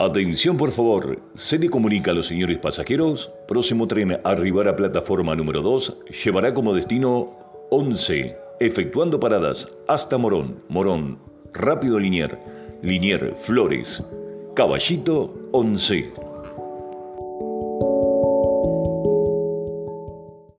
Atención por favor, se le comunica a los señores pasajeros, próximo tren a arribar a plataforma número 2 llevará como destino 11, efectuando paradas hasta Morón, Morón, Rápido Linier, Linier, Flores, Caballito 11.